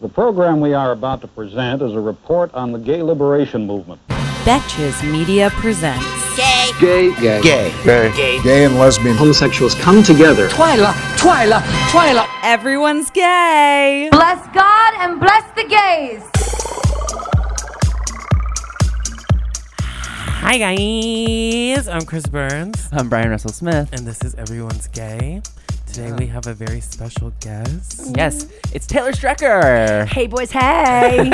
The program we are about to present is a report on the gay liberation movement. Betches Media presents Gay. Gay. Gay. Gay. Gay. Gay and lesbian. Homosexuals come together. Twyla, Twyla, Twyla. Everyone's Gay. Bless God and bless the gays. Hi guys, I'm Chris Burns, I'm Brian Russell Smith. and this is Everyone's Gay. Today we have a very special guest. Yes, it's Taylor Strecker. Hey, boys, hey.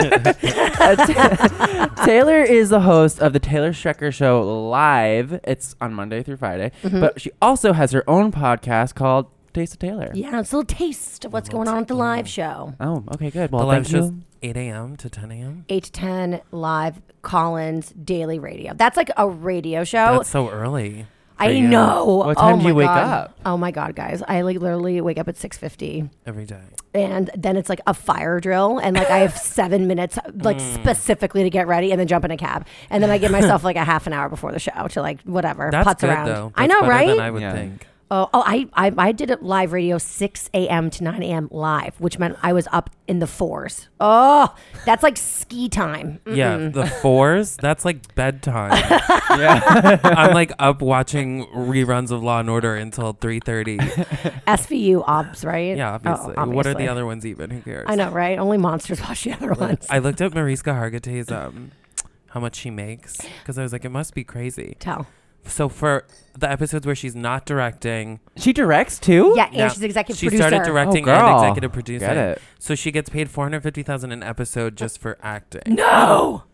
Taylor is the host of the Taylor Strecker Show live. It's on Monday through Friday, mm-hmm. but she also has her own podcast called Taste of Taylor. Yeah, it's a little taste of what's going on at the live show. Oh, okay, good. Well, The Well, live thank show's 8 a.m. to 10 a.m. 8 to 10 live Collins daily radio. That's like a radio show. That's so early. For I you know. What time oh do you my wake God. up? Oh my god, guys. I like literally wake up at 6:50 Every day. and then it's like a fire drill and like I have 7 minutes like Mm. specifically to get ready and then jump in a cab. And then I give myself like a half an hour before the show to like whatever, That's putz good around. though. I know, right? Than I would Yeah. think. Oh, oh I, I I did it live radio 6 a.m. to 9 a.m. live, which meant I was up in the fours. Oh, that's like ski time. Yeah, the fours. That's like bedtime. Yeah. I'm like up watching reruns of Law and Order until 3:30. SVU obs, right? Yeah, Oh, obviously. What are the other ones even? Who cares? I know, right? Only monsters watch the other ones. I looked up Mariska Hargitay's um how much she makes because I was like, it must be crazy. Tell. So for the episodes where she's not directing, she directs too. Yeah, and now- she's executive she producer. started directing Oh, and girl. executive producing. Get it. So she gets paid four hundred fifty thousand an episode just for acting. No.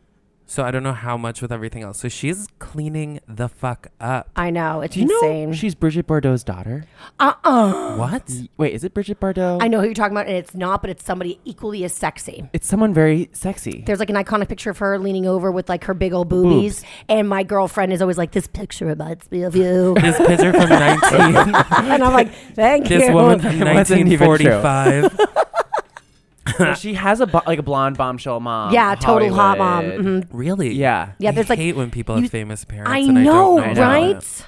So I don't know how much with everything else. So she's cleaning the fuck up. I know it's Do you insane. know she's Bridget Bardot's daughter? uh uh What? Wait, is it Bridget Bardot? I know who you're talking about, and it's not, but it's somebody equally as sexy. It's someone very sexy. There's like an iconic picture of her leaning over with like her big old boobies, and my girlfriend is always like, "This picture reminds me of you," This picture from nineteen. and I'm like, "Thank you. this you." woman from It wasn't even true. 1945. Well, she has a bo- like a blonde bombshell mom. yeah, total hot mom. Hollywood. Mhm. really? Yeah. Yeah, I there's like hate when people you- have famous parents. I and know, I don't know right? it.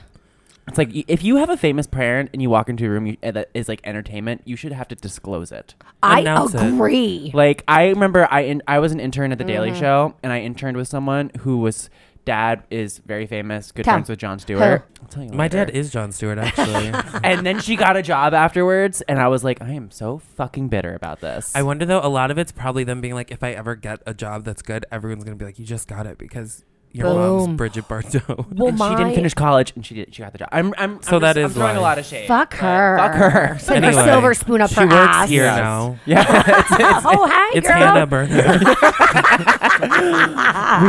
It's like y- if you have a famous parent and you walk into a room you, uh, that is like entertainment, you should have to disclose it. I Announce it. agree. Like I remember, I in, I was an intern at the Daily Mm-hmm. Show, and I interned with someone who was dad is very famous, good Tell. friends with Jon Stewart. I'll tell you My later. dad is Jon Stewart, actually. and then she got a job afterwards, and I was like, I am so fucking bitter about this. I wonder though. A lot of it's probably them being like, if I ever get a job that's good, everyone's gonna be like, you just got it because your Boom. mom's Bridget Bardot. well, and my she didn't finish college, and she did. She got the job. I'm. I'm. So I'm that just- I'm is throwing a why. lot of shade. fuck but her. Fuck her. Put Anyway, a silver spoon up she her works ass. here Yes. now. Yeah. it's, it's, oh, hey, It's girl. Hannah Berner.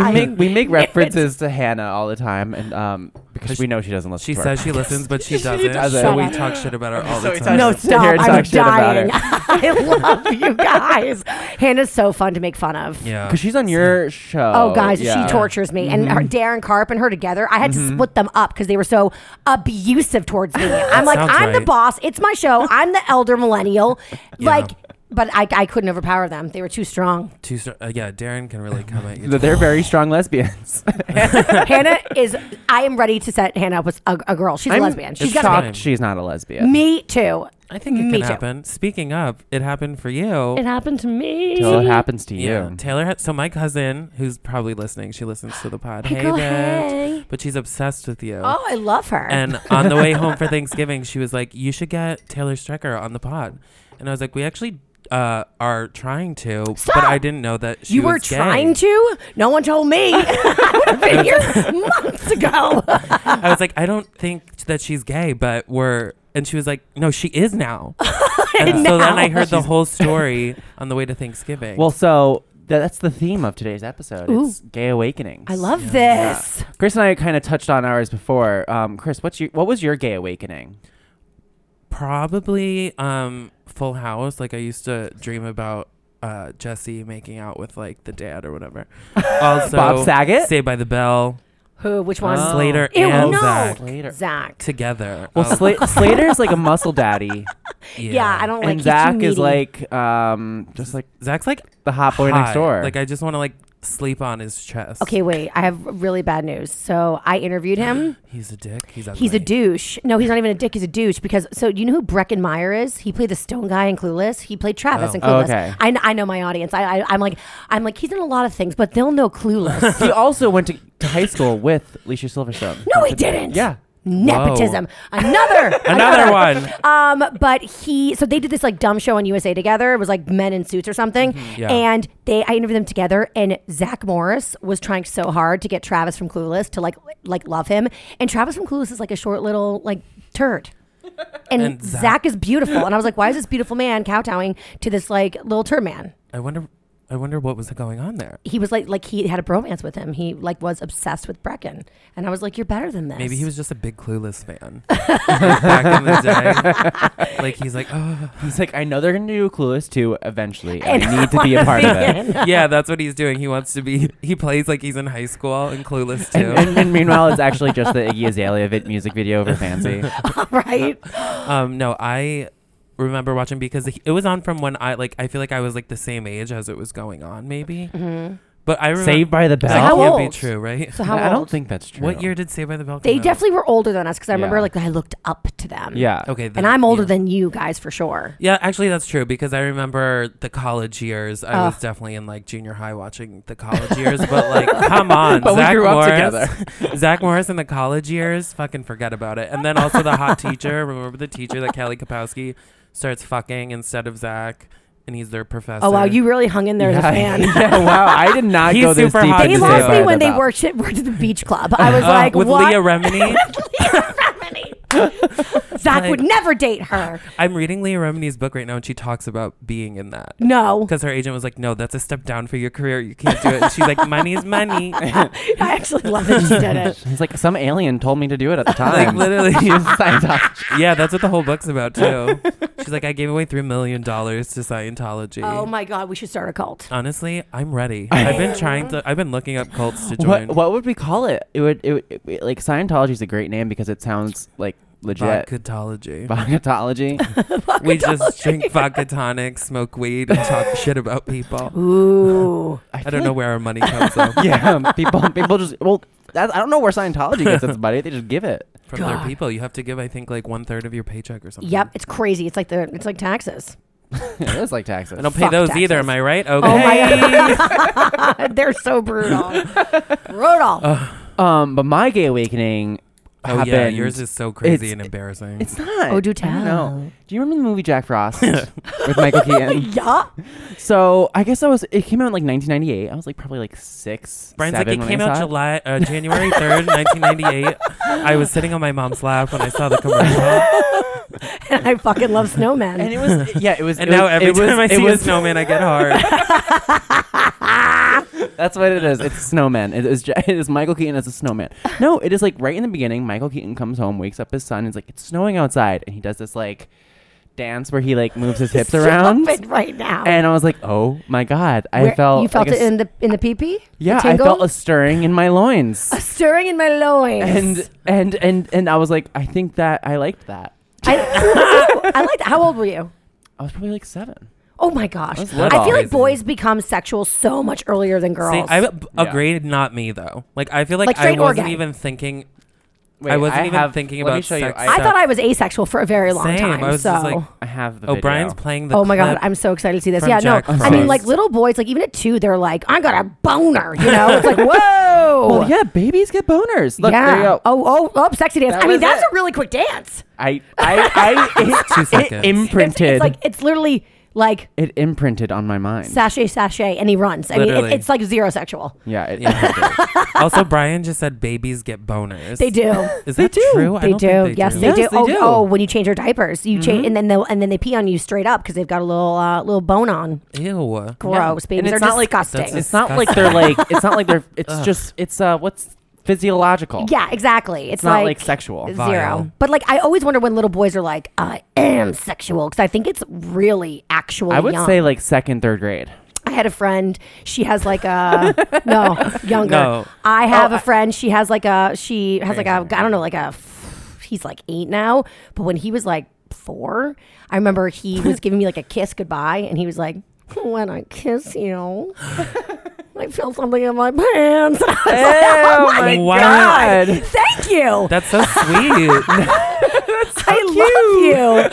we make we make references to Hannah all the time, and um because we know she doesn't listen. she to our says she listens, but she doesn't. doesn't. So we Shut talk shit about her all So the we time. No, Sit here stop. and I'm talk shit about dying. her. I love you guys. Hannah's so fun to make fun of. Yeah. because she's on your show. Oh, guys, yeah. She tortures me. And her, mm-hmm. Darren Carp and her together, I had to mm-hmm. split them up because they were so abusive towards me. I'm like, Sounds I'm the right. boss. It's my show. I'm the elder millennial. Like, but I, I couldn't overpower them. They were too strong. Too strong. uh, yeah, Darren can really come at you. They're- They're very strong lesbians. Hannah is, I am ready to set Hannah up with a, a girl. She's a I'm lesbian. She's it's got shocked. she's not a lesbian. Me too. I think it Me can too. happen. Speaking of, it happened for you. It happened to me. Till it happens to you. yeah, Taylor. Had, so my cousin, who's probably listening, she listens to the pod. Hey, hey, girl, bitch. hey. But she's obsessed with you. Oh, I love her. And on the way home for Thanksgiving, she was like, "You should get Taylor Strecker on the pod." And I was like, "We actually uh, are trying to, Stop! but I didn't know that she you were was gay." trying to? No one told me. I would have been here months ago. I was like, "I don't think that she's gay, but we're." And she was like, "No, she is now." and so then I Now. heard the whole story on the way to Thanksgiving. Well, so th- that's the theme of today's episode. It's gay awakenings. I love this. Chris and I kind of touched on ours before. Um, Chris, what's your what was your gay awakening? Probably um, Full House. Like I used to dream about uh, Jesse making out with like the dad or whatever. Also, Bob Saget? Saved by the Bell. Who? Which one? Oh. Slater Ew, and no. Zach Slater. Zach. together. Well, Um, Sla- Slater's like a muscle daddy, Yeah, I don't like. and he's too Zach is meaty. like um just like Zach's like the hot boy hot. next door. Like I just want to like sleep on his chest. Okay, wait. I have really bad news. So I interviewed him. He's a dick. He's ugly. He's a douche. No, he's not even a dick. He's a douche because so you know who Breckin Meyer is? He played the Stone guy in Clueless. He played Travis oh. in Oh, Clueless. okay. I, kn- I know my audience. I, I I'm like I'm like he's in a lot of things, but they'll know Clueless. he also went to, to high school with Alicia Silverstone. no, he didn't. Yeah. Nepotism. Another. Another one. Um, but he so they did this like dumb show on USA together. It was like men in suits or something. Mm-hmm. Yeah. And they I interviewed them together and Zach Morris was trying so hard to get Travis from Clueless to like like love him. And Travis from Clueless is like a short little like turd. And, And Zach, Zach- is beautiful. And I was like, why is this beautiful man kowtowing to this like little turd man? I wonder. I wonder what was going on there. He was like like he had a bromance with him. He like was obsessed with Breckin. And I was like, You're better than this. Maybe he was just a big Clueless fan back in the day. Like he's like, oh, He's like, I know they're gonna do Clueless too eventually. And I need to be a part of it. yeah, that's what he's doing. He wants to be. He plays like he's in high school in Clueless too. And, and, and meanwhile, it's actually just the Iggy Azalea music video for Fancy. right? Um, no, I remember watching because it was on from when I like. I feel like I was like the same age as it was going on, maybe. But I remember Saved by the Bell. that Mm-hmm. how can't old? be true, right? So how I don't old? think that's true. What year did Saved by the Bell? They out? definitely were older than us because I remember Yeah. like I looked up to them. Yeah. Okay, And I'm older yeah. than you guys for sure. Yeah, actually, that's true because I remember the college years. I Oh. was definitely in like junior high watching the college years, but like, come on, But we Zach grew up Morris, Zach Morris in the college years, fucking forget about it. And then also the hot teacher. Remember the teacher that Kelly Kapowski starts fucking instead of Zach, and he's their professor. Oh wow, you really hung in there as a fan. yeah, wow. I did not He's go this super deep hot They lost me when the they Bell. worked at, worked at the beach club. I was Uh, like, with what? Leah Remini. Zach would never date her. I'm reading Leah Remini's book right now, and she talks about being in that. No, Because her agent was like, "No, that's a step down for your career. You can't do it." And she's like, "Money is money." I actually love that she did it. He's like, some alien told me to do it at the time. Like literally, Scientology. yeah, that's what the whole book's about too. She's like, I gave away three million dollars to Scientology. Oh my god, we should start a cult. Honestly, I'm ready. I've been trying to. I've been looking up cults to join. What, what would we call it? It would, it would it, like Scientology is a great name because it sounds like legit. Vodkatology. Vodkatology. we just drink vodka tonic, smoke weed, and talk shit about people. Ooh, I don't know where our money comes from. yeah, people people just well, that, I don't know where Scientology gets its money. They just give it. From their people, you have to give, I think, like one third of your paycheck or something. yep, it's crazy. It's like the it's like taxes. it is like taxes. I don't pay Fuck those taxes. either. Am I right? Okay. Oh my god, they're so brutal. brutal. Um, but my gay awakening Oh happened. yeah, yours is so crazy It's- and embarrassing. It's not. Oh, do I don't tell. Do you remember the movie Jack Frost with Michael Keaton? yeah. So I guess I was. It came out in like 1998. I was like probably like six. Brian's seven like, it when came out it. July, uh, January 3rd, 1998. I was sitting on my mom's lap when I saw the commercial. And I fucking love snowmen. and it was yeah, it was. And it now was- every it was- time I see was- a snowman, I get hard. That's what it is. It's snowman. It is, it is Michael Keaton as a snowman. No, it is like right in the beginning. Michael Keaton comes home, wakes up his son, and is like, "It's snowing outside," and he does this like dance where he like moves his hips Stop around. it right now. And I was like, "Oh my god!" I Where- felt you felt like a it in the in the pee pee. yeah, I felt a stirring in my loins, a stirring in my loins. and and and and I was like, I think that I liked that. I, I like that. How old were you? I was probably like seven. Oh my gosh. I little. feel like boys become sexual so much earlier than girls. See, I b- Yeah. agreed, not me though. Like I feel like, Like I straight or wasn't gay? even thinking. Wait, I wasn't even have- thinking let me about show you. sex I, I thought I was asexual for a very long Same. time. I was so. I just like, have the oh, video. Brian's playing the. oh my god, clip. I'm so excited to see this. from Yeah, Jack no, I mean Frost. like little boys, like even at two, they're like, I got a boner. You know, it's like whoa. Well, yeah, babies get boners. Look, yeah. there you go. Oh, oh, oh, sexy dance. That I mean, was that's it. a really quick dance. I, I, I, it, Two it seconds. imprinted. It's, it's like it's literally like it imprinted on my mind. Sashay, sashay, and he runs. I mean, it, Literally. it's like zero sexual. yeah, it imprinted. also, Brian just said babies get boners. They do. Is They that do. true? I They don't do. think they yes, do. they Yes, do. they oh, do. oh, when you change your diapers, you change, and then they will and then they pee on you straight up because they've got a little uh, little bone on. Ew. Gross, And babies it's are not like- disgusting. That's it's not like they're like. It's not like they're. It's just. It's uh. What's physiological? yeah, exactly. It's, It's not like, like sexual. zero. Vile. But like, I always wonder when little boys are like, "I am sexual," because I think it's really actual. I would young. say like second, third grade. I had a friend. She has like a no younger. No. I have Oh, a friend. She has like a she has like a I don't know like a he's like eight now. But when he was like four, I remember he was giving me like a kiss goodbye, and he was like, "When I kiss you." I feel something in my pants. And I was Oh my Wow. god. Thank you. That's so sweet. I love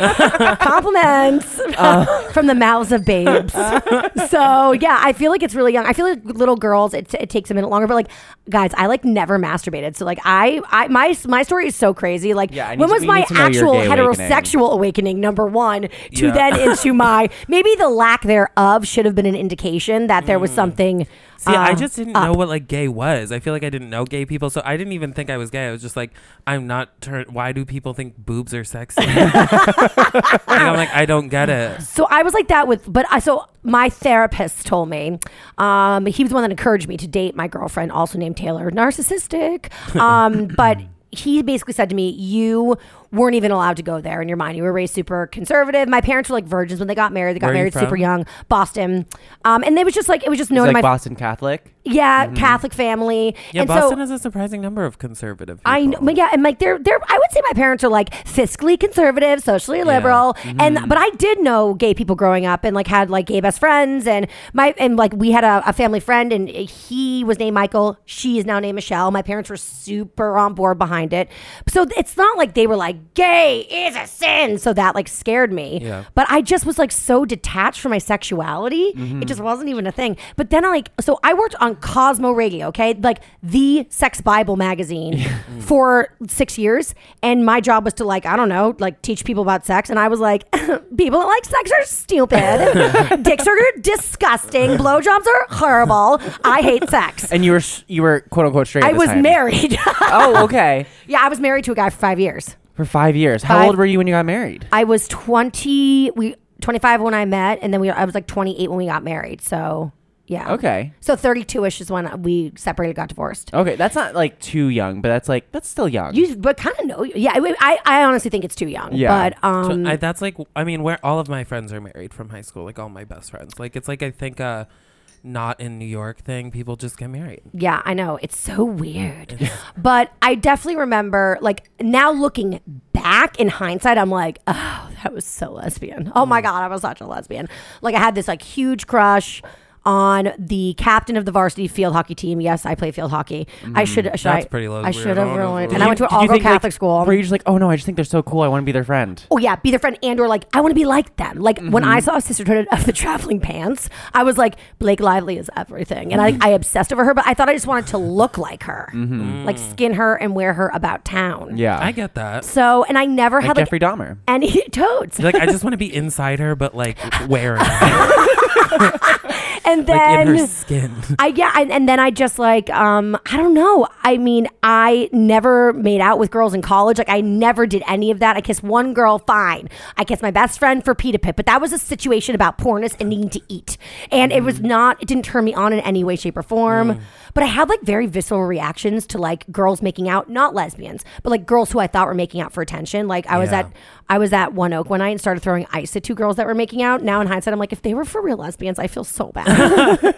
you. Compliments uh. from the mouths of babes. so yeah, I feel like it's really young. I feel like little girls, it, it takes a minute longer. But like, guys, I like never masturbated. So like, I, I my my story is so crazy. Like, Yeah, when was my need to know your actual gay awakening. heterosexual awakening? Number one, to Yeah. then into my maybe the lack thereof should have been an indication that there was mm. something. See, I uh, just didn't up. know what like gay was. I feel like I didn't know gay people, so I didn't even think I was gay. I was just like, I'm not turned. Why do people think boobs are sexy? I'm like, I don't get it. So I was like that with, but I so my therapist told me, um, he was the one that encouraged me to date my girlfriend, also named Taylor, narcissistic. Um, but he basically said to me, "You weren't even allowed to go there in your mind. You were raised super conservative. My parents were like virgins when they got married. They got Where are you married super from? young, Boston, um, and it was just like it was just known like to my Boston Catholic. yeah Catholic family. Mm-hmm. Yeah, and Boston so, has a surprising number of conservative. People. I know, but yeah, and like they're they're. I would say my parents are like fiscally conservative, socially liberal, Mm-hmm. and but I did know gay people growing up and like had like gay best friends and my and like we had a, a family friend and he was named Michael. She is now named Michelle. My parents were super on board behind it, so it's not like they were like gay is a sin, so that like scared me. Yeah. But I just was like so detached from my sexuality. It mm-hmm. just wasn't even a thing. But then I like so I worked on Cosmo Radio, okay? Like the sex Bible magazine for 6 years and my job was to like I don't know, like teach people about sex and I was like people that like sex are stupid. Dicks are disgusting. Blowjobs are horrible. I hate sex. And you were you were quote unquote straight. I was time. married. Oh, okay. yeah, I was married to a guy for 5 years. For five years. How Five- old were you when you got married? I was 20 we 25 when I met and then we I was like 28 when we got married. So, yeah. Okay. So 32ish is when we separated got divorced. Okay, that's not like too young, but that's like that's still young. You but kind of know. Yeah, I, I I honestly think it's too young. Yeah. But um So I, that's like, I mean, where all of my friends are married from high school, like all my best friends. Like it's like I think uh not in New York thing. People just get married. yeah, I know. It's so weird. but I definitely remember like now looking back in hindsight, I'm like, oh, that was so lesbian. Oh Mm. my god, I was such a lesbian. Like I had this like huge crush on the captain of the varsity field hockey team. Yes, I play field hockey. I should. should Mm. That's I, pretty I should have honestly. really. Did And I went to an all girl think, like, Catholic school. Were you just like, oh no, I just think they're so cool. I want to be their friend. Oh yeah, be their friend and or like I want to be like them. Like when Mm-hmm. I saw Sisterhood of the Traveling Pants, I was like Blake Lively is everything, and I, I obsessed over her. But I thought I just wanted to look like her, like skin her and wear her about town. Mm-hmm. Yeah. I get that. So and I never like had like Jeffrey Dahmer. any toads. Like I just want to be inside her, but like wearing And like in her then skin. I yeah, and, and then I just like um I don't know. I mean, I never made out with girls in college. Like I never did any of that. I kissed one girl, fine. I kissed my best friend for Pita Pit, but that was a situation about poorness and needing to eat, and it was not. It didn't turn me on in any way, shape, or form. But I had like very visceral reactions to like girls making out, not lesbians, but like girls who I thought were making out for attention. Like I was Yeah. at I was at One Oak one night and started throwing ice at two girls that were making out. Now in hindsight, I'm like, if they were for real lesbians, I feel so bad.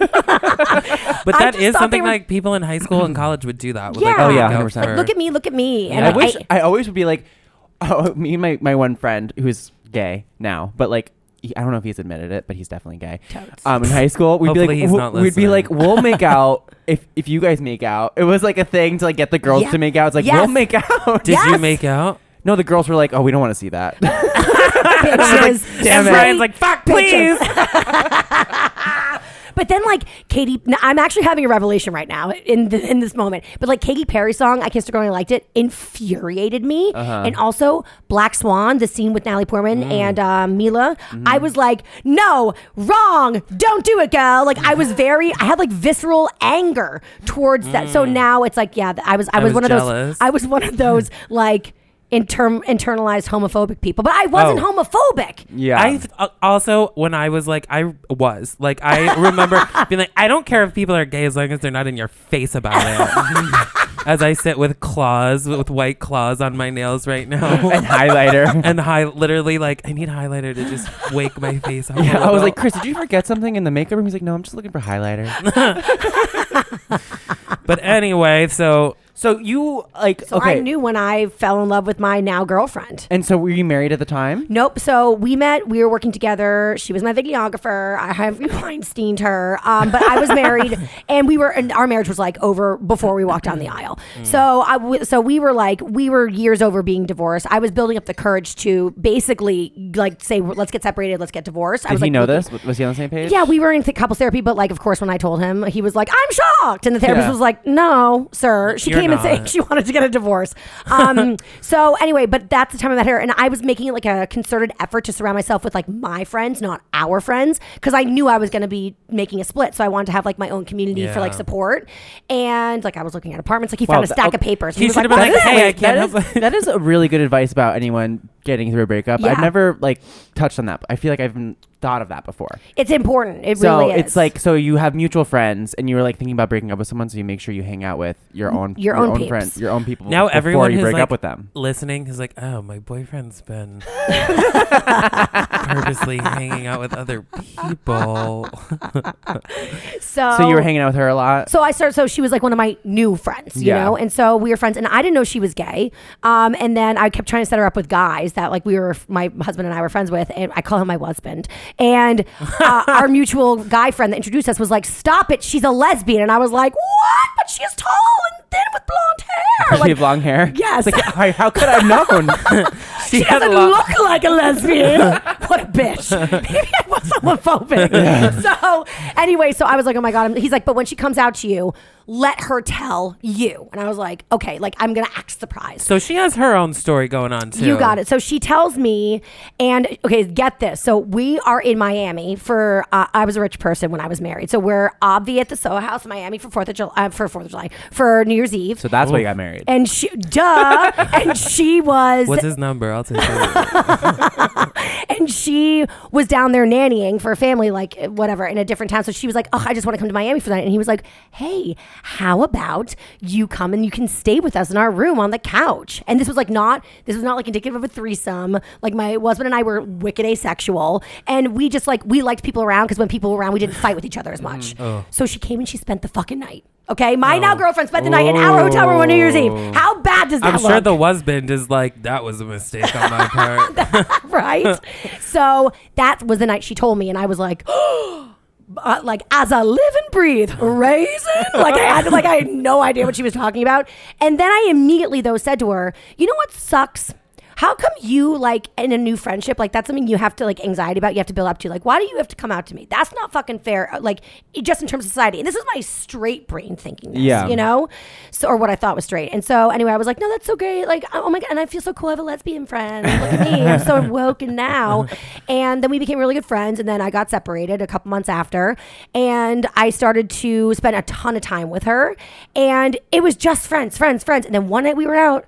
But I that just is thought something were- like people in high school and college would do that. With, like, Yeah. Oh, yeah, make 100%. for- Like, look at me, look at me. And I I, wish I- I, always would be like, oh, me and my, my one friend who's gay now, but like he, I don't know if he's admitted it, but he's definitely gay. Totes. Um, in high school, we'd Hopefully be like, he's not we'd be like, we'll make out if if you guys make out. It was like a thing to like get the girls Yeah. to make out. It's like Yes. we'll make out. Did Yes. you make out? No, the girls were like, oh, we don't want to see that. bitches. Damn and it. Brian's like, fuck, please. But then, like Katy, now, I'm actually having a revelation right now in the, in this moment. But like Katy Perry song, "I Kissed a Girl and I Liked It," infuriated me. Uh-huh. And also Black Swan, the scene with Natalie Portman Mm. and uh, Mila. Mm-hmm. I was like, no, wrong, don't do it, girl. Like I was very, I had like visceral anger towards that. So now it's like, yeah, I was, I, was, was one of those, I was one of those like. Inter- internalized homophobic people, but I wasn't Oh. homophobic. yeah. I th- uh, also when I was like I was like I remember being like I don't care if people are gay as long as they're not in your face about it. as I sit with claws with white claws on my nails right now. and highlighter. and high literally like I need highlighter to just wake my face up. a Yeah, I was little. like, Chris, did you forget something in the makeup room? He's like, no, I'm just looking for highlighter. but anyway, so So you like So okay. I knew when I fell in love with my now girlfriend. And so were you married at the time? Nope. So we met. We were working together. She was my videographer. I have Weinsteined her, um, but I was married, and we were. And our marriage was like over before we walked down the aisle. So I. w- So we were like we were years over being divorced. I was building up the courage to basically like say let's get separated, let's get divorced. I Did was he like, know this? Was he on the same page? Yeah, we were in th- couples therapy, but like, of course, when I told him, he was like, "I'm shocked," and the therapist Yeah. was like, "No, sir." She You're came and saying she wanted to get a divorce. Um, so anyway, but that's the time I met her, and I was making like a concerted effort to surround myself with like my friends, not our friends, because I knew I was going to be making a split. So I wanted to have like my own community for like support, and like I was looking at apartments. Like he Wow, found a that- stack of papers. and He was like, been like, "Hey, I can't that is, that is a really good advice about anyone getting through a breakup. Yeah. I've never like touched on that. I feel like I've not thought of that before. It's important. It so really is. it's like so you have mutual friends and you were like thinking about breaking up with someone, so you make sure you hang out with your own Your own peeps. friends, your own people. Now before everyone you who's break like up with them. listening is like, oh, my boyfriend's been purposely hanging out with other people. so. So you were hanging out with her a lot. So I started. So she was like one of my new friends, you Yeah. know, and so we were friends, and I didn't know she was gay. Um, and then I kept trying to set her up with guys that like we were, my husband and I were friends with, and I call him my husband. And uh, our mutual guy friend that introduced us was like, "Stop it, she's a lesbian," and I was like, "What? But she is tall and thin with blonde hair." Does she Like, have long hair? Yes. It's like, how, how could I have known? she had doesn't lo- look like a lesbian. what a bitch. Maybe I was homophobic. So anyway, so I was like, oh my God. I'm- He's like, but when she comes out to you, let her tell you. And I was like, okay, like I'm going to act surprised. so she has her own story going on too. You got it. So she tells me, and okay, get this. So we are in Miami for. Uh, I was a rich person when I was married. So we're obvi at the Soho House in Miami for Fourth of July. Uh, for Fourth of July for New Year's Eve. so that's why you got married. and she, duh, and she was What's his number? I'll take it. and she was down there nannying for a family, like eh, whatever, in a different town. So she was like, "Oh, I just want to come to Miami for that." And he was like, "Hey, how about you come and you can stay with us in our room on the couch?" And this was like not this was not like indicative of a threesome. Like my husband and I were wicked asexual, and we just like we liked people around because when people were around, we didn't fight with each other as much. Mm, so she came and she spent the fucking night. Okay, my now girlfriend spent the night in our hotel room on New Year's Eve. How bad does that I'm look? sure the husband is like, that was a mistake on my part. right? so that was the night she told me, and I was like, uh, like as I live and breathe, raisin. Like I had, like I had no idea what she was talking about, and then I immediately though said to her, "You know what sucks." How come you like in a new friendship like that's something you have to like anxiety about you have to build up to? Like why do you have to come out to me? That's not fucking fair uh, like just in terms of society. And this is my straight brain thinking this, Yeah. you know? So or what I thought was straight. And so anyway I was like no that's so great. Like oh my god and I feel so cool. I have a lesbian friend. Look at me. I'm so woken now. And then we became really good friends and then I got separated a couple months after. And I started to spend a ton of time with her. And it was just friends friends friends. And then one night we were out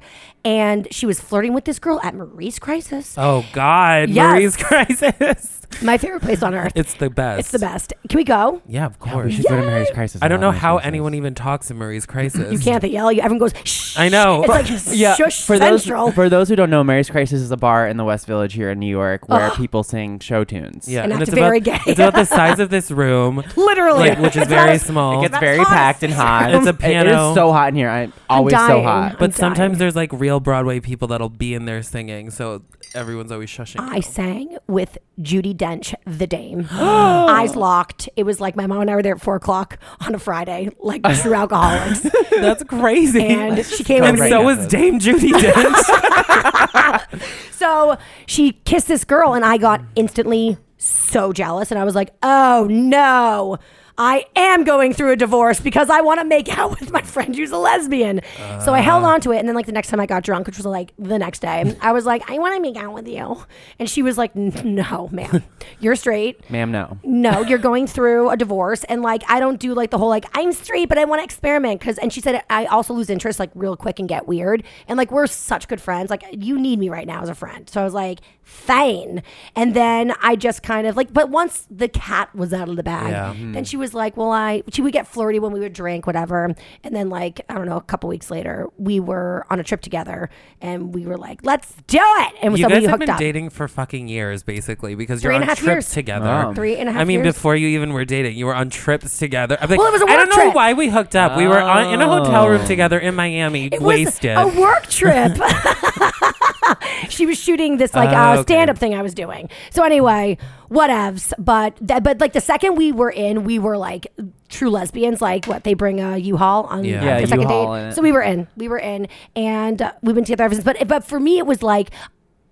and she was flirting with this girl at Marie's Crisis oh God, Yes. Marie's crisis. My favorite place on earth It's the best. it's the best can we go Yeah, of we course. should go to Marie's Crisis. I don't know how Crisis. anyone even talks in Marie's crisis. you can't they yell you everyone goes shh I know. it's like Yeah, shush for central those for those who don't know, Marie's Crisis is a bar in the West Village here in New York where people sing show tunes. Yeah, And act it's very about, gay. It's about the size of this room, literally like, which is It's not very a- small. It gets That's very hot. packed and hot. It's a It- It piano. is so hot in here. I'm always so dying. hot. I'm but sometimes there's like real Broadway people that'll be in there singing, so everyone's always shushing. I you. sang with Judi Dench, the Dame. Eyes locked. It was like my mom and I were there at four o'clock on a Friday, like true alcoholics. That's crazy. And she came and over. so was Dame Judi Dench. So she kissed this girl, and I got instantly so jealous. And I was like, oh no. I am going through a divorce because I want to make out with my friend who's a lesbian. so I held uh-huh. on to it. And then, like, the next time I got drunk, which was like the next day, I was like, I want to make out with you. And she was like, No, ma'am. You're straight. Ma'am, no. no, you're going through a divorce, and like I don't do like the whole like I'm straight, but I want to experiment because. And she said I also lose interest like real quick and get weird, and like we're such good friends. Like you need me right now as a friend. So I was like, fine. And then I just kind of like, but once the cat was out of the bag, Yeah. then she was was like, well, I she would get flirty when we would drink, whatever. And then like I don't know, a couple weeks later, we were on a trip together, and we were like, let's do it. And You so guys we have hooked been up. dating for fucking years, basically, because Three you're and on a half trips years. together. Wow. Three and a half I mean, years. before you even were dating, you were on trips together. I'm like, Well, it was a I don't know trip. why we hooked up. We were on, in a hotel room Oh. together in Miami, It wasted. was a work trip. she was shooting this like Oh, uh, okay. stand up thing I was doing. So anyway, whatevs. But th- but like the second we were in, we were like true lesbians. Like what they bring a U-Haul on Yeah. Yeah, the second U-Haul date. So we were in. We were in, and uh, we've been together ever since. But but for me, it was like.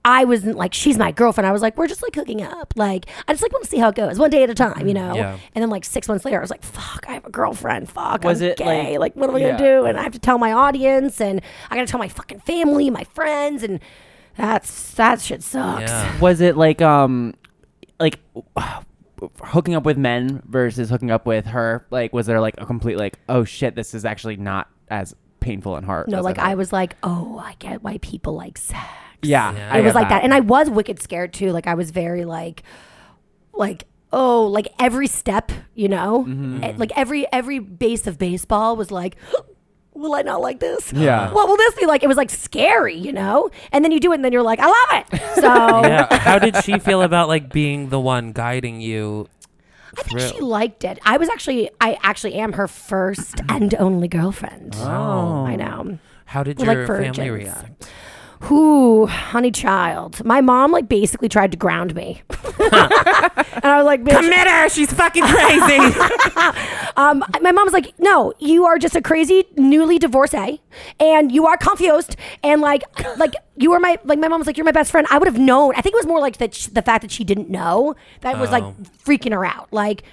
I wasn't like she's my girlfriend. I was like we're just like hooking up. Like I just like want to see how it goes, one day at a time, you know. Yeah. And then like six months later, I was like, "Fuck, I have a girlfriend. Fuck, Was I'm it, gay. like- Like, what am I Yeah. gonna do?" And I have to tell my audience, and I gotta tell my fucking family, my friends, and that's that shit sucks. yeah. Was it like um, like hooking up with men versus hooking up with her? Like, was there like a complete like, oh shit, this is actually not as painful and hard? No, like thought? I was like, "Oh, I get why people like sex." Yeah, Yeah. I it was like that. and I was wicked scared too. Like I was very like, like oh, like every step, you know, Mm-hmm. Eh, like every every base of baseball was like. Will I not like this? Yeah. What will this be like? It was like scary, you know. And then you do it, and then you're like, I love it. So yeah. How did she feel about like being the one guiding you? I think through? she liked it. I was actually, I actually am her first and only girlfriend. Oh. I know. How did We're like your family virgins. react? Whoo, honey child. My mom like basically tried to ground me. and I was like, bitch. Commit her. She's fucking crazy. Um, my mom's like, no, you are just a crazy newly divorcee, and you are confused, and like, like you were my like my mom was like, you're my best friend. I would have known. I think it was more like that the fact that she didn't know that was like Oh. freaking her out. Like.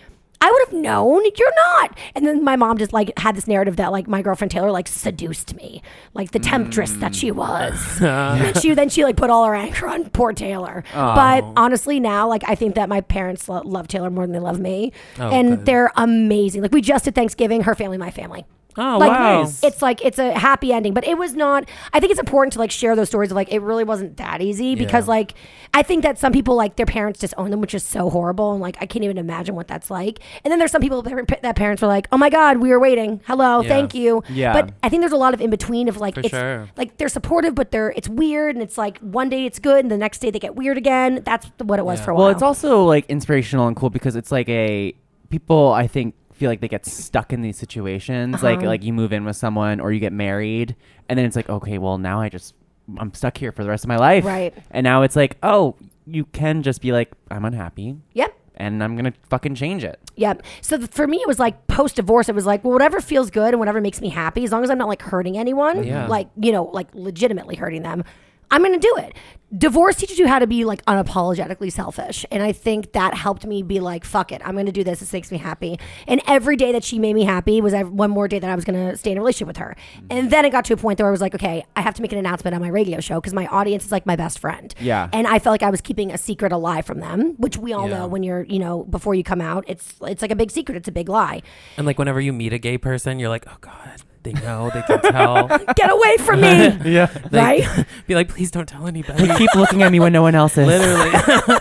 I would have known you're not. And then my mom just like had this narrative that like my girlfriend Taylor like seduced me, like the temptress that she was. and she then she like put all her anger on poor Taylor. But oh. honestly, now like I think that my parents lo- love Taylor more than they love me, Oh, and good. they're amazing. Like we just did Thanksgiving, her family, my family. Oh, like wow. it's like it's a happy ending, but it was not. I think it's important to like share those stories of like it really wasn't that easy because Yeah. like I think that some people like their parents disown them, which is so horrible, and like I can't even imagine what that's like. And then there's some people that that parents were like, "Oh my God, we were waiting. Hello, Yeah. thank you." Yeah. But I think there's a lot of in between of like For it's sure. like they're supportive, but they're it's weird, and it's like one day it's good, and the next day they get weird again. That's what it was Yeah. for a while. Well, it's also like inspirational and cool because it's like a people I think feel like they get stuck in these situations. Like Uh-huh. like you move in with someone or you get married and then it's like, okay, well now I just I'm stuck here for the rest of my life. Right. And now it's like, oh, you can just be like, I'm unhappy yep. and I'm gonna fucking change it. Yep. So th- for me, it was like post divorce. It was like, well, whatever feels good and whatever makes me happy, as long as I'm not like hurting anyone, Yeah. like you know, like legitimately hurting them, I'm gonna do it. Divorce teaches you how to be like unapologetically selfish, and I think that helped me be like, fuck it, I'm gonna do this. This makes me happy. And every day that she made me happy was ev- one more day that I was gonna stay in a relationship with her. Mm-hmm. And then it got to a point where I was like, okay, I have to make an announcement on my radio show because my audience is like my best friend. Yeah. And I felt like I was keeping a secret alive from them, which we all Yeah. know when you're, you know, before you come out, it's it's like a big secret. It's a big lie. And like whenever you meet a gay person, you're like, oh god, they know, they can tell. Get away from me, Yeah. Like, right? Be like, please don't tell anybody. Keep looking at me when no one else is. Literally.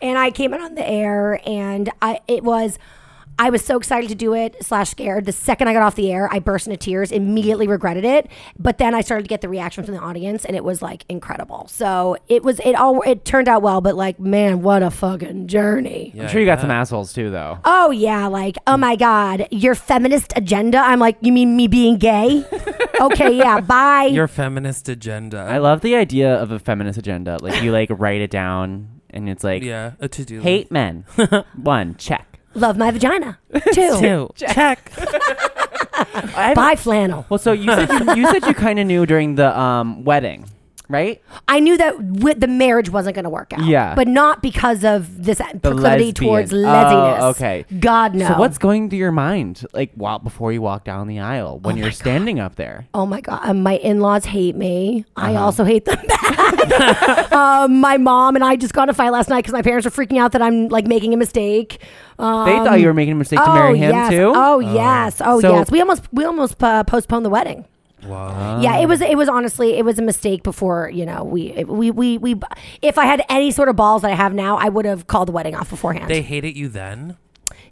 and I came out on the air, and I it was. I was so excited to do it, slash scared. The second I got off the air, I burst into tears, immediately regretted it. But then I started to get the reaction from the audience, and it was like incredible. So it was, it all, it turned out well, but like, man, what a fucking journey. Yeah, I'm sure you got I some assholes too though. Oh yeah, like oh my god, your feminist agenda. I'm like, you mean me being gay? okay, yeah, bye. Your feminist agenda. I love the idea of a feminist agenda. Like you like write it down and it's like yeah, a to do. hate men. One, check. Love my vagina. Two, Two. Check. I have- buy flannel. Well, so you said you, you said you kind of knew during the um, wedding, right? I knew that the marriage wasn't going to work out. Yeah. but not because of this proclivity lesbian. towards Oh, lesiness. okay. God no. So what's going through your mind, like while before you walk down the aisle when Oh you're standing up there? Oh my god, um, my in-laws hate me. I Uh-huh. also hate them back. um, my mom and I just got in a fight last night because my parents are freaking out that I'm like making a mistake. Um, They thought you were making a mistake to marry him yes. too. Oh yes. Oh So- yes. We almost we almost uh, postponed the wedding. Wow. Yeah, it was it was honestly it was a mistake before you know we we we we if I had any sort of balls that I have now I would have called the wedding off beforehand. They hated you then.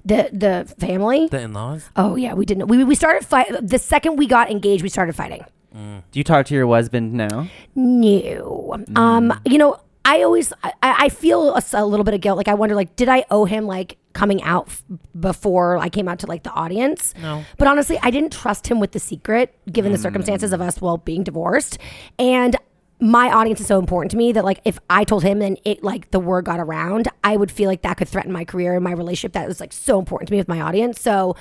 The the family. The in-laws. oh yeah, we didn't. We we started fight. The second we got engaged, we started fighting. Do you talk to your husband now? No. Um, you know, I always I, I feel a little bit of guilt. Like I wonder, like, did I owe him like coming out f- before I came out to like the audience? No. But honestly, I didn't trust him with the secret, given the mm. circumstances of us well being divorced, and. My audience is so important to me that like if I told him and it like the word got around, I would feel like that could threaten my career and my relationship. That was like so important to me with my audience. So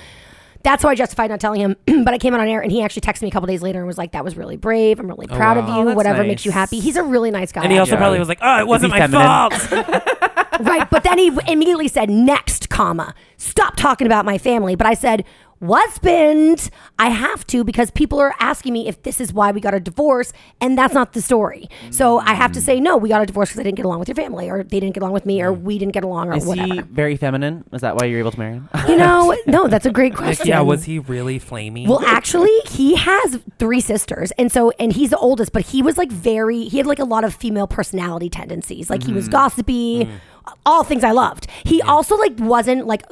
that's how I justified not telling him. but I came out on air and he actually texted me a couple days later and was like, "That was really brave. I'm really oh, proud wow. of Oh, you. that's Whatever makes you happy." He's a really nice guy. And he also Yeah. probably was like, "Oh, it wasn't my feminine? fault." right, but then he immediately said, "Next, comma, stop talking about my family." But I said, "Husband, I have to because people are asking me if this is why we got a divorce, and that's not the story. So I have to say, no, we got a divorce because I didn't get along with your family, or they didn't get along with me, or we didn't get along, or Is whatever." he very feminine? Is that why you're able to marry him? you know, no, that's a great question. Yeah, was he really flaming? Well, actually, he has three sisters, and so and he's the oldest, but he was like very he had like a lot of female personality tendencies. Like he was mm. gossipy, mm. all things I loved. He also like wasn't like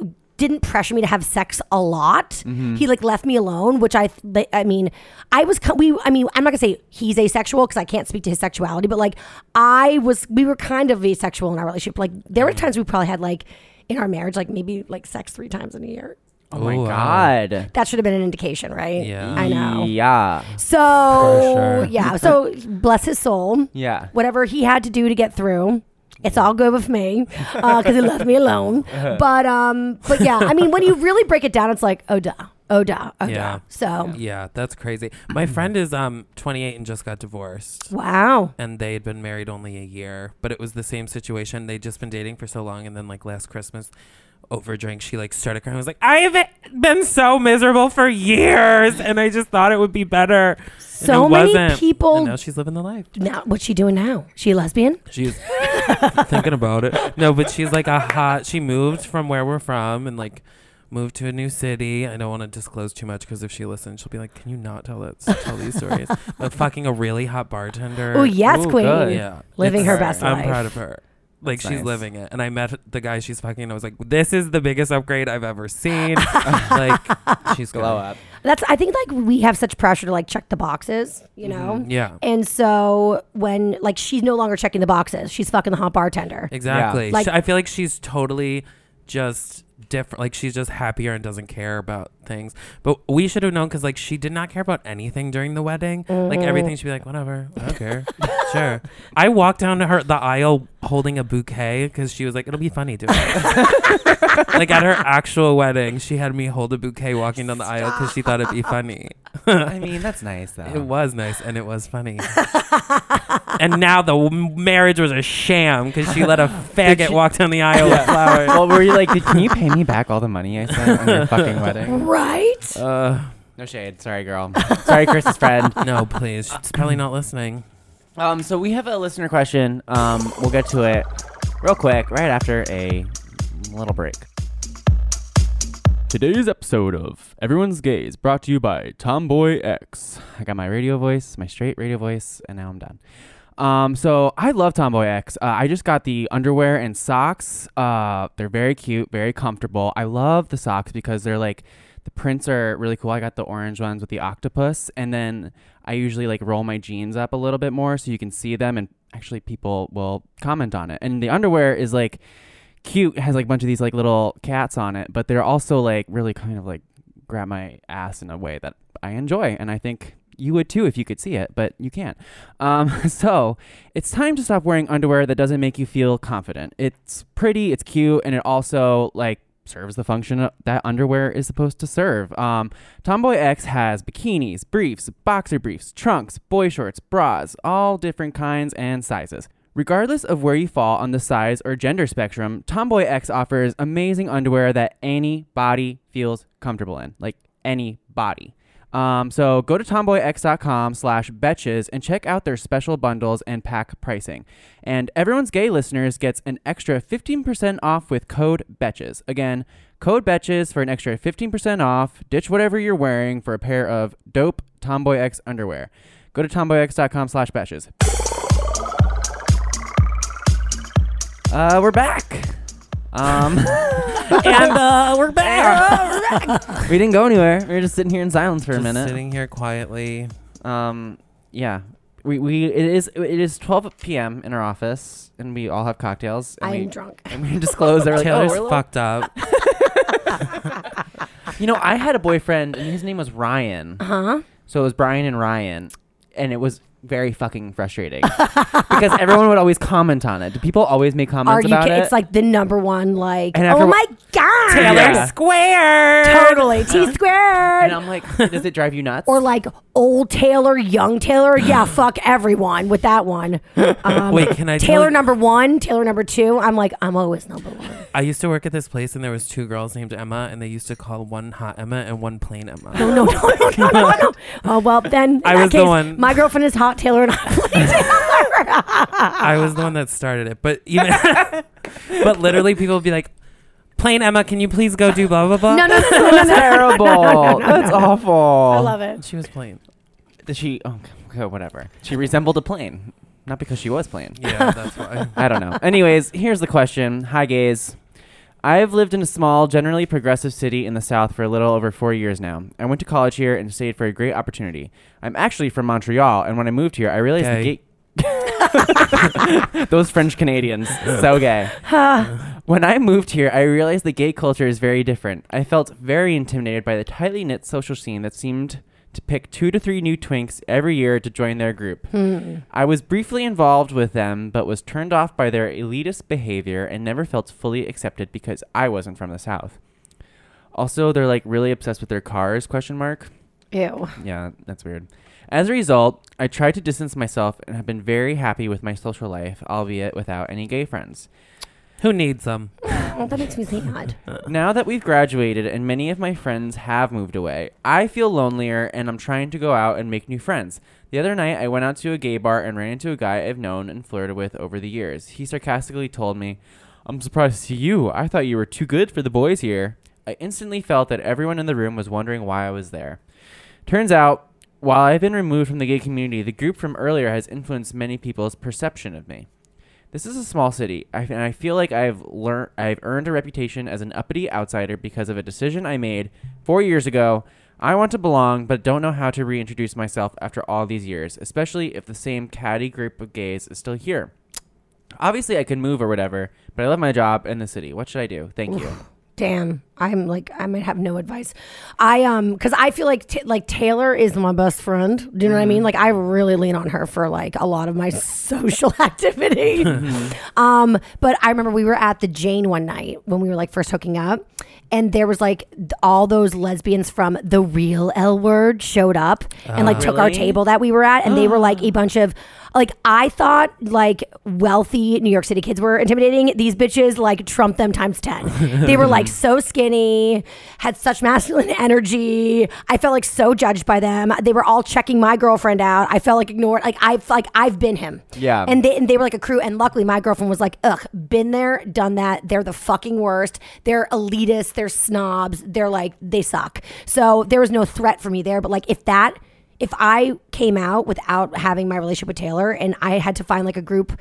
didn't pressure me to have sex a lot. Mm-hmm. He like left me alone, which I th- I mean, I was we I mean, I'm not going to say he's asexual because I can't speak to his sexuality, but like I was we were kind of asexual in our relationship. Like there were mm. times we probably had like in our marriage like maybe like sex 3 times in a year. Oh my wow. god. That should have been an indication, right? Yeah. I know. Yeah. So sure. yeah, so bless his soul. Yeah. Whatever he had to do to get through, it's all good with me because he left me alone. But um, but yeah, I mean, when you really break it down, it's like oh duh, oh duh, oh Yeah. duh. So yeah, that's crazy. My friend is um 28 and just got divorced. wow, and they had been married only a year, but it was the same situation. They'd just been dating for so long, and then like last Christmas, over a drink, she like started crying. I was like, I've been so miserable for years, and I just thought it would be better. And So it many wasn't. people- And now she's living the life. now what's she doing now? She a lesbian? She's thinking about it. No, but she's like a hot. She moved from where we're from, and like. Moved to a new city. I don't want to disclose too much because if she listens, she'll be like, "Can you not tell that tell these stories?" But fucking a really hot bartender. Oh yes, Ooh, queen, good. Yeah. living her It's- best I'm proud of her. Like That's she's nice. living it. And I met the guy she's fucking and I was like, This is the biggest upgrade I've ever seen. like she's Glow great. up. That's I think like we have such pressure to like check the boxes, you know. Mm-hmm. Yeah. And so when like she's no longer checking the boxes, she's fucking the hot bartender. Exactly. Like- I feel like she's totally just different. Like she's just happier and doesn't care about things. But we should have known because like she did not care about anything during the wedding. Like Mm-hmm. everything, she'd be like, whatever, I don't care. sure. I walked down to her the aisle holding a bouquet because she was like, it'll be funny doing it. like at her actual wedding, she had me hold a bouquet walking down the aisle because she thought it'd be funny. I mean, that's nice though. It was nice and it was funny. and now the w- marriage was a sham because she let a faggot walk down the aisle with flowers. well, were you like, "Did- can you pay me back all the money I spent on your fucking wedding? Right? Uh, No shade. Sorry, girl. Sorry, Chris's friend. no, please. She's probably not listening. Um, so we have a listener question. Um, we'll get to it real quick right after a little break. Today's episode of Everyone's Gay is brought to you by Tomboy X. I got my radio voice, my straight radio voice, and now I'm done. Um, so I love Tomboy X. Uh, I just got the underwear and socks. Uh, they're very cute, very comfortable. I love the socks because they're like the prints are really cool. I got the orange ones with the octopus, and then I usually like roll my jeans up a little bit more so you can see them, and actually people will comment on it. And the underwear is like cute. Has like a bunch of these like little cats on it, but they're also like really kind of like grab my ass in a way that I enjoy, and I think you would too if you could see it, but you can't. Um, so it's time to stop wearing underwear that doesn't make you feel confident. It's pretty, it's cute, and it also like serves the function that underwear is supposed to serve. Um, Tomboy X has bikinis, briefs, boxer briefs, trunks, boy shorts, bras, all different kinds and sizes. Regardless of where you fall on the size or gender spectrum, Tomboy X offers amazing underwear that any body feels comfortable in. Like any body. Um, so go to tomboyx.com slash betches and check out their special bundles and pack pricing. And everyone's gay listeners gets an extra 15% off with code betches. Again, code betches for an extra 15% off. Ditch whatever you're wearing for a pair of dope Tomboy X underwear. Go to tomboyx.com slash betches. Uh, we're back. Um, and uh, we're back. we didn't go anywhere. We were just sitting here in silence for a Just minute. sitting here quietly. Um, yeah. We, we it is it is 12 p.m. in our office and we all have cocktails. And I'm we, drunk. And we disclose they're like, oh, Taylor's we're a fucked up. You know, I had a boyfriend and his name was Ryan. Huh? So it was Brian and Ryan, and it was very fucking frustrating because everyone would always comment on it. Do people always make comments Are you? about ki- it? It's like the number one. Like, And after oh wh- my god, Taylor Yeah. Square. totally T squared. and I'm like, does it drive you nuts? or like old Taylor, young Taylor. Yeah, fuck everyone with that one. Um, Wait, can I tell Taylor you- number one, Taylor number two. I'm like, I'm always number one. I used to work at this place, and there was two girls named Emma, and they used to call one hot Emma and one plain Emma. No, no, no, no, no, no, no. Oh well, then in I that was the case, one- My girlfriend is hot Taylor, and I'm Taylor. I was the one that started it, but even, but literally, people would be like, "Plain Emma, can you please go do blah blah blah?" no, no, no, no, no, no. terrible. That's awful. I love it. She was plain. Did she? Oh, okay, whatever. She resembled a plane, not because she was plain. Yeah, that's why. I don't know. Anyways, here's the question. Hi, gays. I've lived in a small, generally progressive city in the South for a little over four years now. I went to college here and stayed for a great opportunity. I'm actually from Montreal, and when I moved here, I realized the Gay. gay. Those French Canadians, so gay. when I moved here, I realized the gay culture is very different. I felt very intimidated by the tightly knit social scene that seemed to pick two to three new twinks every year to join their group. Hmm. I was briefly involved with them, but was turned off by their elitist behavior and never felt fully accepted because I wasn't from the South. Also, they're like really obsessed with their cars? Question mark. Ew. Yeah, that's weird. As a result, I tried to distance myself and have been very happy with my social life, albeit without any gay friends. Who needs them? Oh, that makes me sad. Now that we've graduated and many of my friends have moved away, I feel lonelier and I'm trying to go out and make new friends. The other night, I went out to a gay bar and ran into a guy I've known and flirted with over the years. He sarcastically told me, I'm surprised to see you. I thought you were too good for the boys here. I instantly felt that everyone in the room was wondering why I was there. Turns out, while I've been removed from the gay community, the group from earlier has influenced many people's perception of me. This is a small city, and I feel like I've learned I've earned a reputation as an uppity outsider because of a decision I made four years ago. I want to belong, but don't know how to reintroduce myself after all these years, especially if the same catty group of gays is still here. Obviously, I could move or whatever, but I love my job in the city. What should I do? Thank you. Damn, I'm like I might have no advice. I um because I feel like t- like Taylor is my best friend. Do you know what I mean? Like I really lean on her for like a lot of my social activity. um, but I remember we were at the Jane one night when we were like first hooking up, and there was like th- all those lesbians from the real L Word showed up and like took our Really? table that we were at, and they were like a bunch of like I thought like wealthy New York City kids were intimidating. These bitches like trumped them times ten. they were like so skinny, had such masculine energy. I felt like so judged by them. They were all checking my girlfriend out. I felt like ignored. Like I've like I've been him. Yeah. And they and they were like a crew. And luckily my girlfriend was like, ugh, been there, done that. They're the fucking worst. They're elitist, They're snobs. They're like they suck. So there was no threat for me there. But like if that if I came out without having my relationship with Taylor and I had to find like a group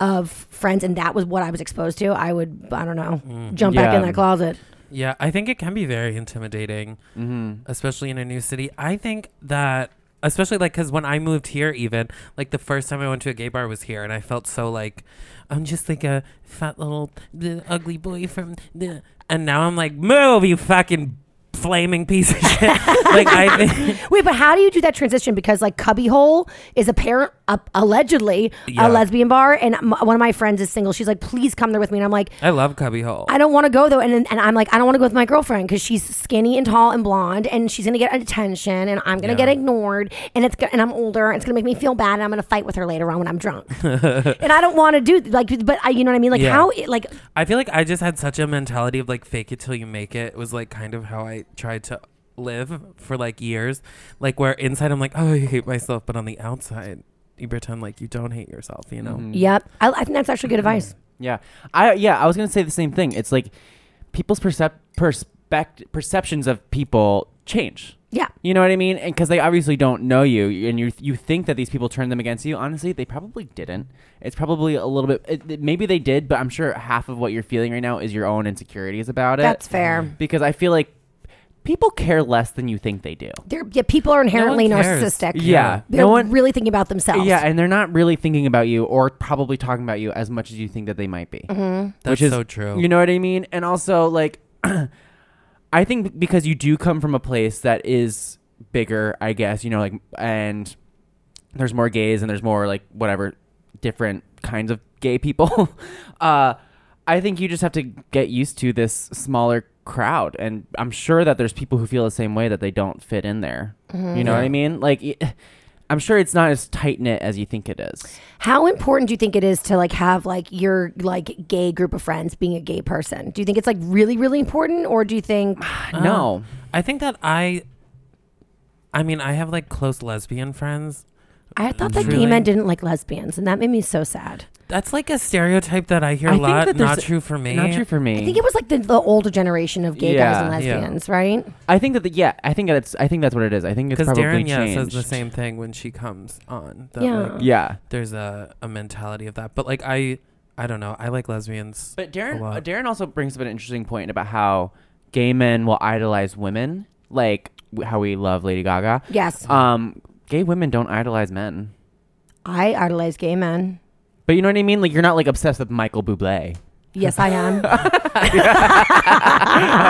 of friends and that was what I was exposed to, I would, I don't know, mm. jump back in that closet. Yeah, I think it can be very intimidating, mm-hmm. especially in a new city. I think that, especially like, because when I moved here, even like the first time I went to a gay bar was here, and I felt so like I'm just like a fat little the ugly boy from the, and now I'm like, move, you fucking flaming piece of shit. like I think. Wait, but how do you do that transition? Because like Cubbyhole is apparent, uh, allegedly Yeah. a lesbian bar, and m- one of my friends is single. She's like, please come there with me, and I'm like, I love Cubbyhole. I don't want to go though, and and I'm like, I don't want to go with my girlfriend because she's skinny and tall and blonde, and she's gonna get attention, and I'm gonna Yeah. get ignored, and it's and I'm older, and it's gonna make me feel bad, and I'm gonna fight with her later on when I'm drunk, and I don't want to do like, but I, you know what I mean? Like Yeah. how it, like I feel like I just had such a mentality of like fake it till you make it. It was like kind of how I tried to live for like years. Like where inside I'm like, oh, I hate myself, but on the outside you pretend like you don't hate yourself. You know? Mm-hmm. Yep. I, I think that's actually good mm-hmm. advice. Yeah, I yeah, I was gonna say the same thing. It's like people's percep- perspect perceptions of people change. Yeah. You know what I mean? And because they obviously don't know you, and you you think that these people turned them against you. Honestly, they probably didn't. It's probably a little bit. It, it- maybe they did, but I'm sure half of what you're feeling right now is your own insecurities about it. That's fair. Because I feel like people care less than you think they do. They're, yeah, people are inherently cares. narcissistic. Yeah. They're No one- really thinking about themselves. Yeah, and they're not really thinking about you or probably talking about you as much as you think that they might be. Mm-hmm. That's which is so true. You know what I mean? And also, like, I think because you do come from a place that is bigger, I guess, you know, like, and there's more gays and there's more, like, whatever, different kinds of gay people. uh, I think you just have to get used to this smaller crowd. And I'm sure that there's people who feel the same way that they don't fit in there. Mm-hmm. You know what I mean? Like, I'm sure it's not as tight knit as you think it is. How important do you think it is to like have like your like gay group of friends being a gay person? Do you think it's like really really important, or do you think no. Um, I think that I. I mean, I have like close lesbian friends. I thought that gay men didn't like lesbians, and that made me so sad. That's like a stereotype that I hear I a think lot. that there's Not a- true for me. Not true for me. I think it was like the, the older generation of gay guys and Yeah. Yeah. lesbians, right? I think that the, yeah, I think that's I think that's what it is. I think it's Because probably Darren, yeah, says the same thing when she comes on. That, Yeah. like, Yeah, there's a, a mentality of that. But like I, I don't know. I like lesbians. but Darren a lot. uh, Darren also brings up an interesting point about how gay men will idolize women, like w- how we love Lady Gaga. Yes, Um, gay women don't idolize men. I idolize gay men. But you know what I mean? Like you're not like obsessed with Michael Bublé. Yes, I am.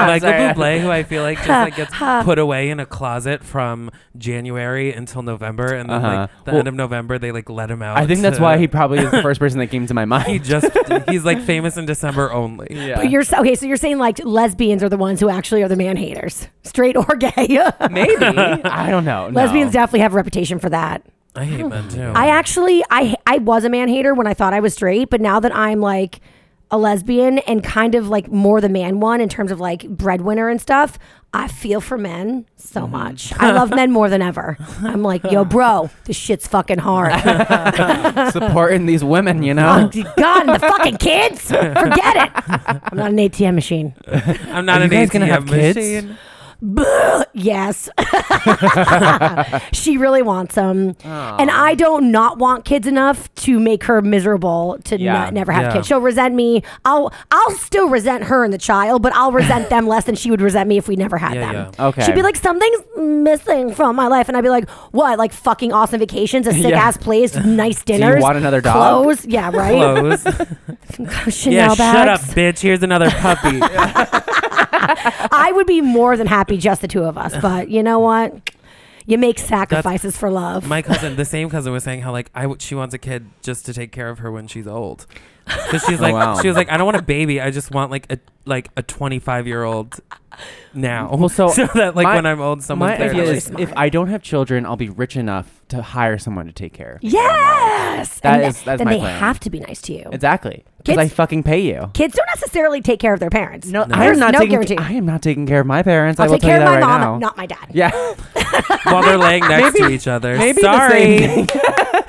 Michael sorry. Bublé, who I feel like just like gets put away in a closet from January until November, and then Uh-huh. like the Well- end of November they like let him out. I think that's to- why he probably is the first person that came to my mind. he just he's like famous in December only. yeah. But you're okay. So you're saying like lesbians are the ones who actually are the man haters, straight or gay. Maybe I don't know. No. Lesbians definitely have a reputation for that. I hate men too. I actually I I was a man hater when I thought I was straight, but now that I'm like a lesbian and kind of like more the man one in terms of like breadwinner and stuff, I feel for men so mm-hmm. much. I love men more than ever. I'm like, yo, bro, this shit's fucking hard. supporting these women, you oh, know. God, and the fucking kids, forget it. I'm not an ATM machine. I'm not Are an you guys ATM gonna have kids? Machine. Yes. she really wants them. And I don't not want kids enough to make her miserable to Yeah. not, never have Yeah. kids. She'll resent me. I'll I'll still resent her and the child, but I'll resent them less than she would resent me if we never had Yeah, them. yeah. Okay. She'd be like, something's missing from my lich. And I'd be like, what? Like fucking awesome vacations, a sick Yeah. ass place, nice dinners. want another dog? Clothes. Yeah, right? Clothes. Chanel yeah, shut up, bitch. Here's another puppy. I would be more than happy just the two of us. But you know what? You make sacrifices for love. My cousin, the same cousin, was saying how like I w- she wants a kid just to take care of her when she's old. Because she's oh, like, wow. she was like, I don't want a baby. I just want like a like a 25 year old now. Well, so that like my- when I'm old, someone's My there. idea is if I don't have children, I'll be rich enough to hire someone to take care of. me. Yes. That and is- th- that's then my they plan. have to be nice to you. Exactly. Because I fucking pay you. Kids don't necessarily take care of their parents. No, No. I am not no taking. guarantee. I am not taking care of my parents. I I'll will take tell care you of my right mom, now. not my dad. yeah, while they're laying next to each other. maybe Sorry.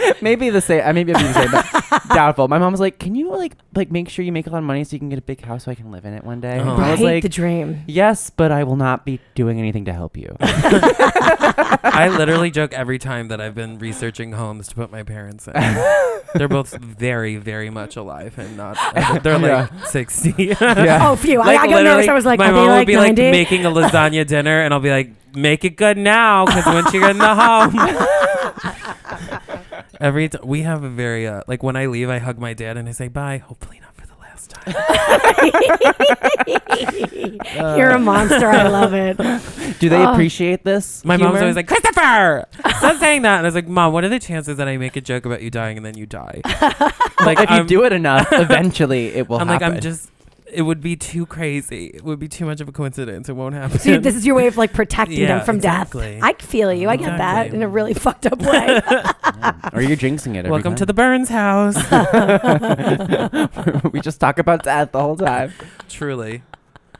the same. thing. maybe the same. I maybe it'd be the same, but doubtful. My mom was like, "Can you like like make sure you make a lot of money so you can get a big house so I can live in it one day?" And Oh. I was Right, like, the dream. "Yes, but I will not be doing anything to help you." I literally joke every time that I've been researching homes to put my parents in. they're both very, very much alive and not. they're like 60. yeah. Oh, phew. Like I, I got nervous. literally, I was like, my are they mom like would be 90? like making a lasagna dinner, and I'll be like, make it good now, because once you get in the home. Every t- we have a very uh, like when I leave, I hug my dad and I say bye. Hopefully not for the last time. You're a monster. I love it. Do they Oh. appreciate this? My mom's always like, Christopher, stop saying that. And I was like, Mom, what are the chances that I make a joke about you dying and then you die? like if you I'm- do it enough, eventually it will I'm happen. like, I'm just. It would be too crazy. It would be too much of a coincidence. It won't happen. Dude, this is your way of like protecting Yeah, them from exactly. death. I feel you. I get that in a really fucked up way. or you're jinxing it. Every Welcome to the Burns house. we just talk about death the whole time. Truly.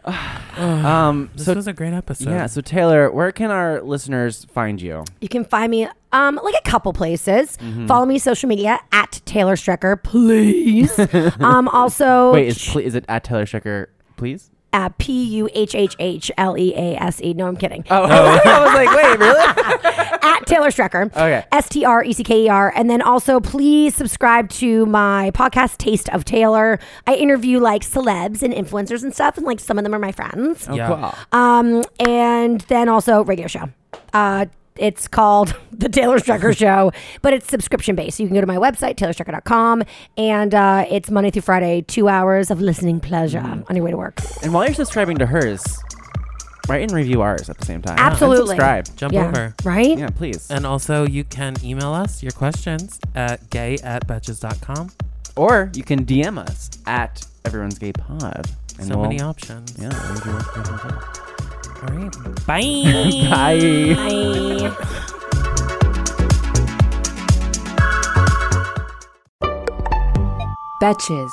Um, This so was a great episode. yeah, so Taylor, where can our listeners find you? You can find me um like a couple places. Mm-hmm. Follow me social media at Taylor Strecker, please. um also Wait, is ple- is it at Taylor Strecker? Please. Uh, P U H H H L E A S E. No, I'm kidding. Oh, I was like, wait, really? At Taylor Strecker. Okay. S T R E C K E R. And then also, please subscribe to my podcast, Taste of Taylor. I interview like celebs and influencers and stuff, and like some of them are my friends. Oh, Yeah. cool. Um, and then also radio show. Uh, it's called The Taylor Strecker Show, but it's subscription based. So you can go to my website, taylorstrecker.com, and uh, it's Monday through Friday, two hours of listening pleasure on your way to work. And while you're subscribing to hers, write and review ours at the same time. And Absolutely. subscribe. Jump Yeah. over. Right? Yeah, please. And also, you can email us your questions at gay at betches.com. or you can DM us at Everyone's Gay Pod. And So we'll- many options. Yeah, we'll read your questions too. All right. Bye. Bye. Bye. Betches.